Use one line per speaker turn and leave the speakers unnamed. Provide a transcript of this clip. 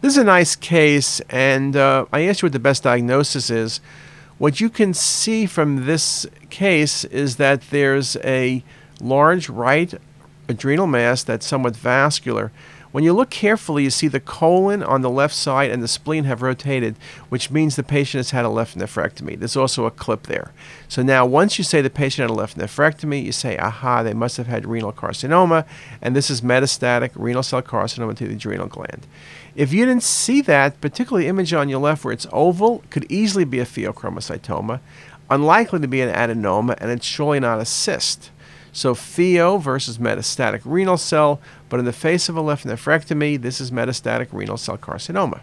This is a nice case, and uh, I asked you what the best diagnosis is. What you can see from this case is that there's a large right adrenal mass that's somewhat vascular. When you look carefully, you see the colon on the left side and the spleen have rotated, which means the patient has had a left nephrectomy. There's also a clip there. So now, once you say the patient had a left nephrectomy, you say, aha, they must have had renal carcinoma, and this is metastatic renal cell carcinoma to the adrenal gland. If you didn't see that, particularly image on your left where it's oval, could easily be a pheochromocytoma, unlikely to be an adenoma, and it's surely not a cyst. So pheo versus metastatic renal cell, but in the face of a left nephrectomy, this is metastatic renal cell carcinoma.